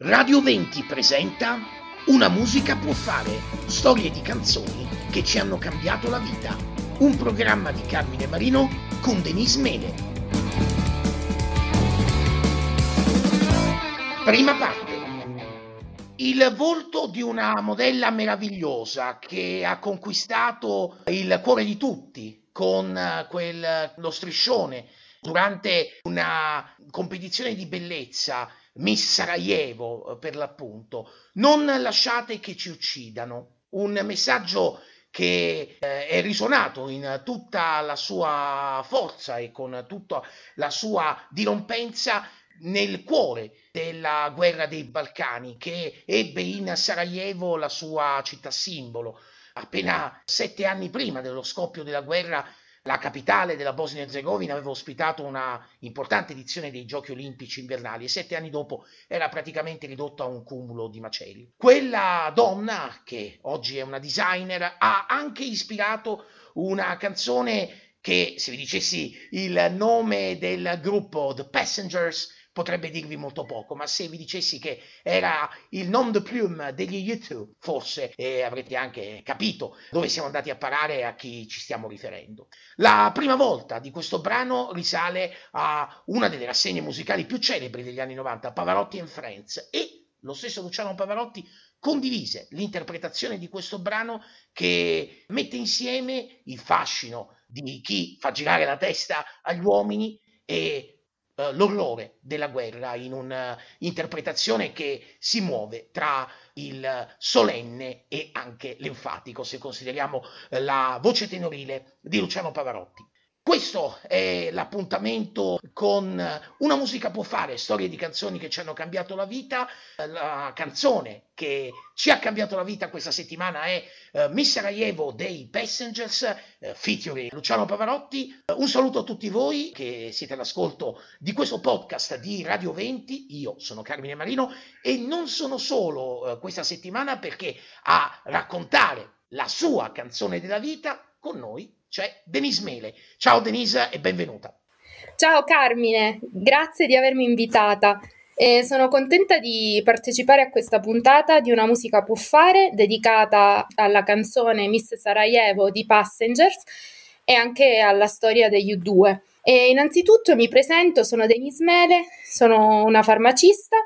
Radio 20 presenta Una musica può fare, storie di canzoni che ci hanno cambiato la vita. Un programma di Carmine Marino con Denise Mele. Prima parte. Il volto di una modella meravigliosa che ha conquistato il cuore di tutti con quel, lo striscione durante una competizione di bellezza Miss Sarajevo per l'appunto, non lasciate che ci uccidano. Un messaggio che eh, è risuonato in tutta la sua forza e con tutta la sua dirompenza nel cuore della guerra dei Balcani che ebbe in Sarajevo la sua città simbolo. Appena sette anni prima dello scoppio della guerra la capitale della Bosnia e Herzegovina aveva ospitato una importante edizione dei Giochi Olimpici invernali e sette anni dopo era praticamente ridotta a un cumulo di macelli. Quella donna, che oggi è una designer, ha anche ispirato una canzone che, se vi dicessi il nome del gruppo The Passengers, potrebbe dirvi molto poco, ma se vi dicessi che era il nom de plume degli YouTube, forse eh, avrete anche capito dove siamo andati a parare e a chi ci stiamo riferendo. La prima volta di questo brano risale a una delle rassegne musicali più celebri degli anni 90, Pavarotti and Friends, e lo stesso Luciano Pavarotti condivise l'interpretazione di questo brano che mette insieme il fascino di chi fa girare la testa agli uomini e eh, l'orrore della guerra in un'interpretazione che si muove tra il solenne e anche l'enfatico, se consideriamo eh, la voce tenorile di Luciano Pavarotti. Questo è l'appuntamento con Una musica può fare, storie di canzoni che ci hanno cambiato la vita. La canzone che ci ha cambiato la vita questa settimana è uh, Miss Sarajevo dei Passengers, uh, featuring Luciano Pavarotti. Uh, un saluto a tutti voi che siete all'ascolto di questo podcast di Radio 20. Io sono Carmine Marino e non sono solo uh, questa settimana perché a raccontare la sua canzone della vita con noi c'è Denise Mele. Ciao Denise e benvenuta. Ciao Carmine, grazie di avermi invitata. E sono contenta di partecipare a questa puntata di Una musica può fare dedicata alla canzone Miss Sarajevo di Passengers e anche alla storia degli U2. E innanzitutto mi presento, sono Denise Mele, sono una farmacista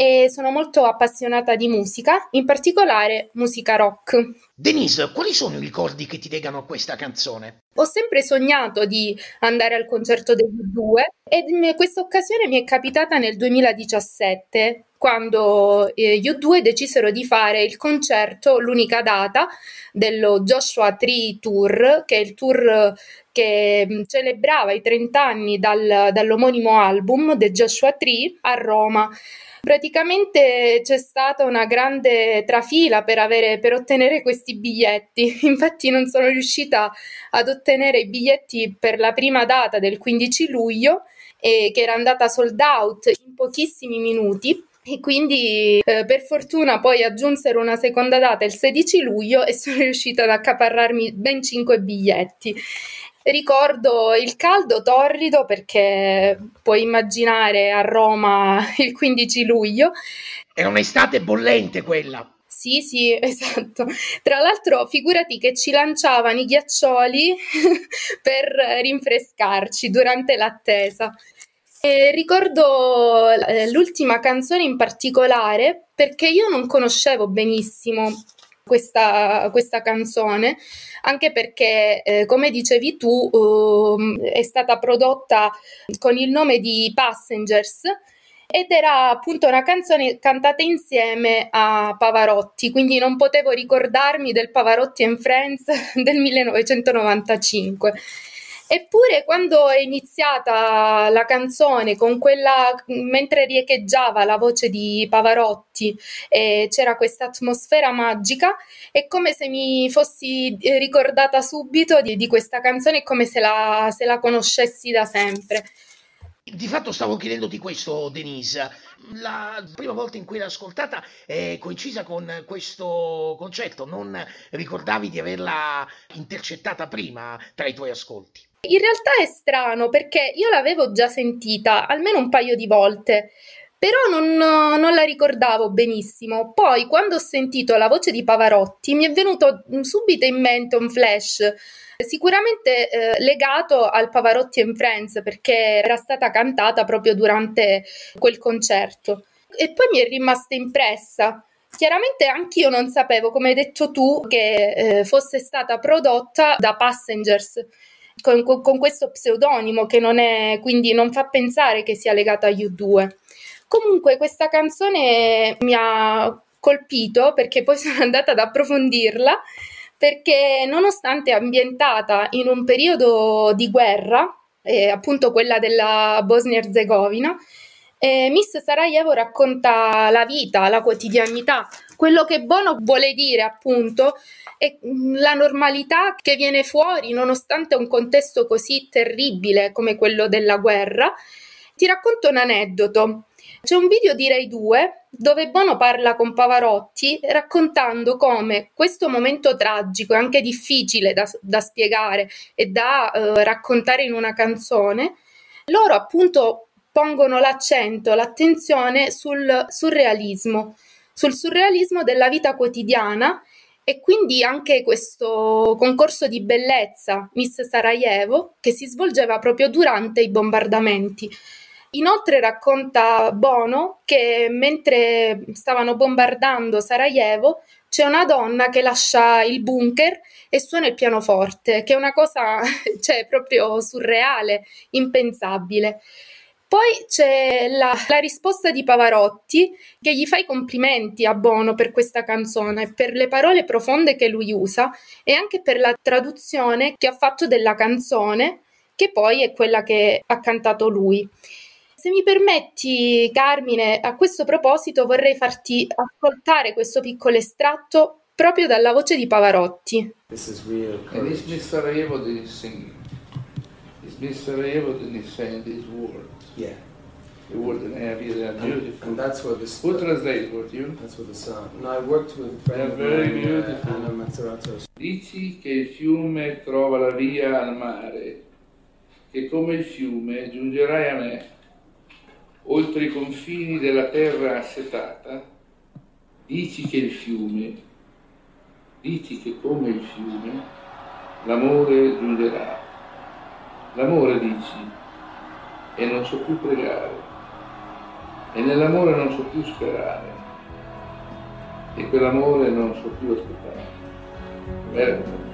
e sono molto appassionata di musica, in particolare musica rock. Denise, quali sono i ricordi che ti legano a questa canzone? Ho sempre sognato di andare al concerto degli due e questa occasione mi è capitata nel 2017 quando eh, gli U2 decisero di fare il concerto, l'unica data dello Joshua Tree Tour, che è il tour che mm, celebrava i 30 anni dal, dall'omonimo album The Joshua Tree a Roma. Praticamente c'è stata una grande trafila per, avere, per ottenere questi biglietti, infatti non sono riuscita ad ottenere i biglietti per la prima data del 15 luglio, eh, che era andata sold out in pochissimi minuti. E quindi eh, per fortuna poi aggiunsero una seconda data il 16 luglio e sono riuscita ad accaparrarmi ben 5 biglietti. Ricordo il caldo torrido perché puoi immaginare a Roma il 15 luglio. Era un'estate bollente quella. Sì, sì, esatto. Tra l'altro, figurati che ci lanciavano i ghiaccioli per rinfrescarci durante l'attesa. Ricordo eh, l'ultima canzone in particolare perché io non conoscevo benissimo questa, questa canzone, anche perché, eh, come dicevi tu, uh, è stata prodotta con il nome di Passengers ed era appunto una canzone cantata insieme a Pavarotti, quindi non potevo ricordarmi del Pavarotti and Friends del 1995. Eppure quando è iniziata la canzone con quella mentre riecheggiava la voce di Pavarotti e c'era questa atmosfera magica, è come se mi fossi ricordata subito di, di questa canzone, come se la, se la conoscessi da sempre. Di fatto stavo chiedendoti questo, Denise. La prima volta in cui l'hai ascoltata è coincisa con questo concetto, non ricordavi di averla intercettata prima tra i tuoi ascolti? In realtà è strano perché io l'avevo già sentita almeno un paio di volte, però non, non, la ricordavo benissimo. Poi, quando ho sentito la voce di Pavarotti, mi è venuto subito in mente un flash. Sicuramente eh, legato al Pavarotti and Friends perché era stata cantata proprio durante quel concerto e poi mi è rimasta impressa. Chiaramente anch'io non sapevo, come hai detto tu, che eh, fosse stata prodotta da Passengers con, con, questo pseudonimo che non è, quindi non fa pensare che sia legata a U2. Comunque questa canzone mi ha colpito perché poi sono andata ad approfondirla perché nonostante ambientata in un periodo di guerra, eh, appunto quella della Bosnia-Herzegovina, eh, Miss Sarajevo racconta la vita, la quotidianità, quello che Bono vuole dire appunto è mm, la normalità che viene fuori nonostante un contesto così terribile come quello della guerra. Ti racconto un aneddoto. C'è un video di Rai 2 dove Bono parla con Pavarotti raccontando come questo momento tragico e anche difficile da, da spiegare e da eh, raccontare in una canzone, loro appunto pongono l'accento, l'attenzione sul surrealismo, sul surrealismo della vita quotidiana e quindi anche questo concorso di bellezza Miss Sarajevo che si svolgeva proprio durante i bombardamenti. Inoltre racconta Bono che mentre stavano bombardando Sarajevo c'è una donna che lascia il bunker e suona il pianoforte, che è una cosa cioè, proprio surreale, impensabile. Poi c'è la, la, risposta di Pavarotti che gli fa i complimenti a Bono per questa canzone, per le parole profonde che lui usa e anche per la traduzione che ha fatto della canzone, che poi è quella che ha cantato lui. Se mi permetti, Carmine, a questo proposito vorrei farti ascoltare questo piccolo estratto proprio dalla voce di Pavarotti. This is real And this Miss Sarajevo didn't sing. This Miss Sarajevo didn't say these words. Yeah. The words that I have here, they are beautiful. And that's what the Who translates for you? That's what the song. No, I worked with a friend very mine, beautiful. Uh, Anna Mazzarato. Dici che il fiume trova la via al mare, che come il fiume giungerai a me oltre i confini della terra assetata, dici che il fiume, dici che come il fiume, l'amore giungerà. L'amore dici, e non so più pregare, e nell'amore non so più sperare, e quell'amore non so più aspettare. Vero?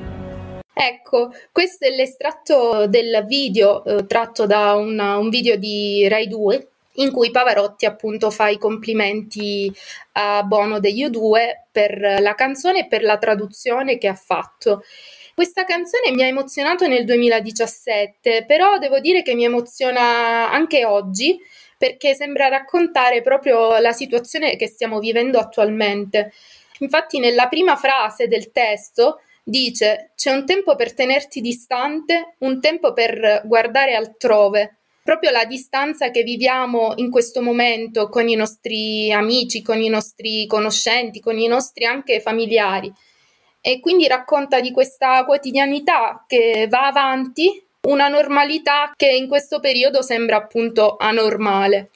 Ecco, questo è l'estratto del video eh, tratto da una, un video di Rai 2 in cui Pavarotti appunto fa i complimenti a Bono degli U2 per la canzone e per la traduzione che ha fatto. Questa canzone mi ha emozionato nel 2017, però devo dire che mi emoziona anche oggi perché sembra raccontare proprio la situazione che stiamo vivendo attualmente. Infatti nella prima frase del testo dice c'è un tempo per tenerti distante, un tempo per guardare altrove proprio la distanza che viviamo in questo momento con i nostri amici, con i nostri conoscenti, con i nostri anche familiari. E quindi racconta di questa quotidianità che va avanti, una normalità che in questo periodo sembra appunto anormale.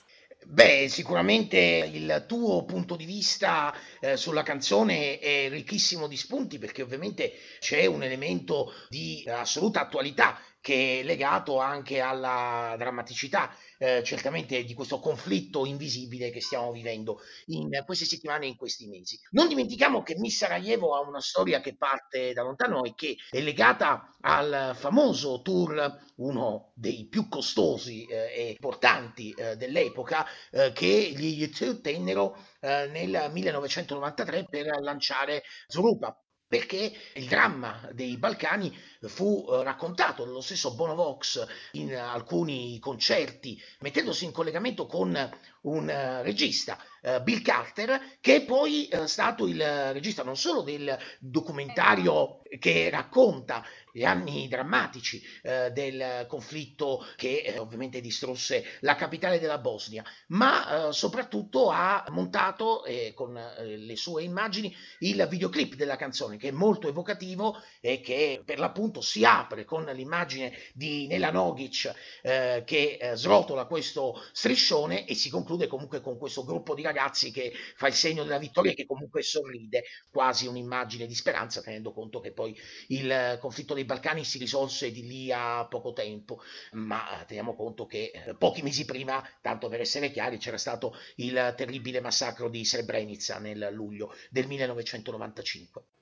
Beh, sicuramente il tuo punto di vista eh, sulla canzone è ricchissimo di spunti perché ovviamente c'è un elemento di assoluta attualità che è legato anche alla drammaticità eh, certamente di questo conflitto invisibile che stiamo vivendo in queste settimane e in questi mesi. Non dimentichiamo che Miss Sarajevo ha una storia che parte da lontano e che è legata al famoso tour, uno dei più costosi eh, e importanti eh, dell'epoca, eh, che gli YouTube tennero eh, nel 1993 per lanciare Zurupa perché il dramma dei Balcani fu eh, raccontato dallo stesso Bono Vox in alcuni concerti, mettendosi in collegamento con un uh, regista, uh, Bill Carter, che è poi è uh, stato il regista non solo del documentario che racconta gli anni drammatici eh, del conflitto che eh, ovviamente distrusse la capitale della Bosnia, ma eh, soprattutto ha montato eh, con eh, le sue immagini il videoclip della canzone che è molto evocativo e che per l'appunto si apre con l'immagine di Nela Nogic eh, che srotola questo striscione e si conclude conclude comunque con questo gruppo di ragazzi che fa il segno della vittoria e che comunque sorride, quasi un'immagine di speranza, tenendo conto che poi il conflitto dei Balcani si risolse di lì a poco tempo, ma teniamo conto che eh, pochi mesi prima, tanto per essere chiari, c'era stato il terribile massacro di Srebrenica nel luglio del 1995.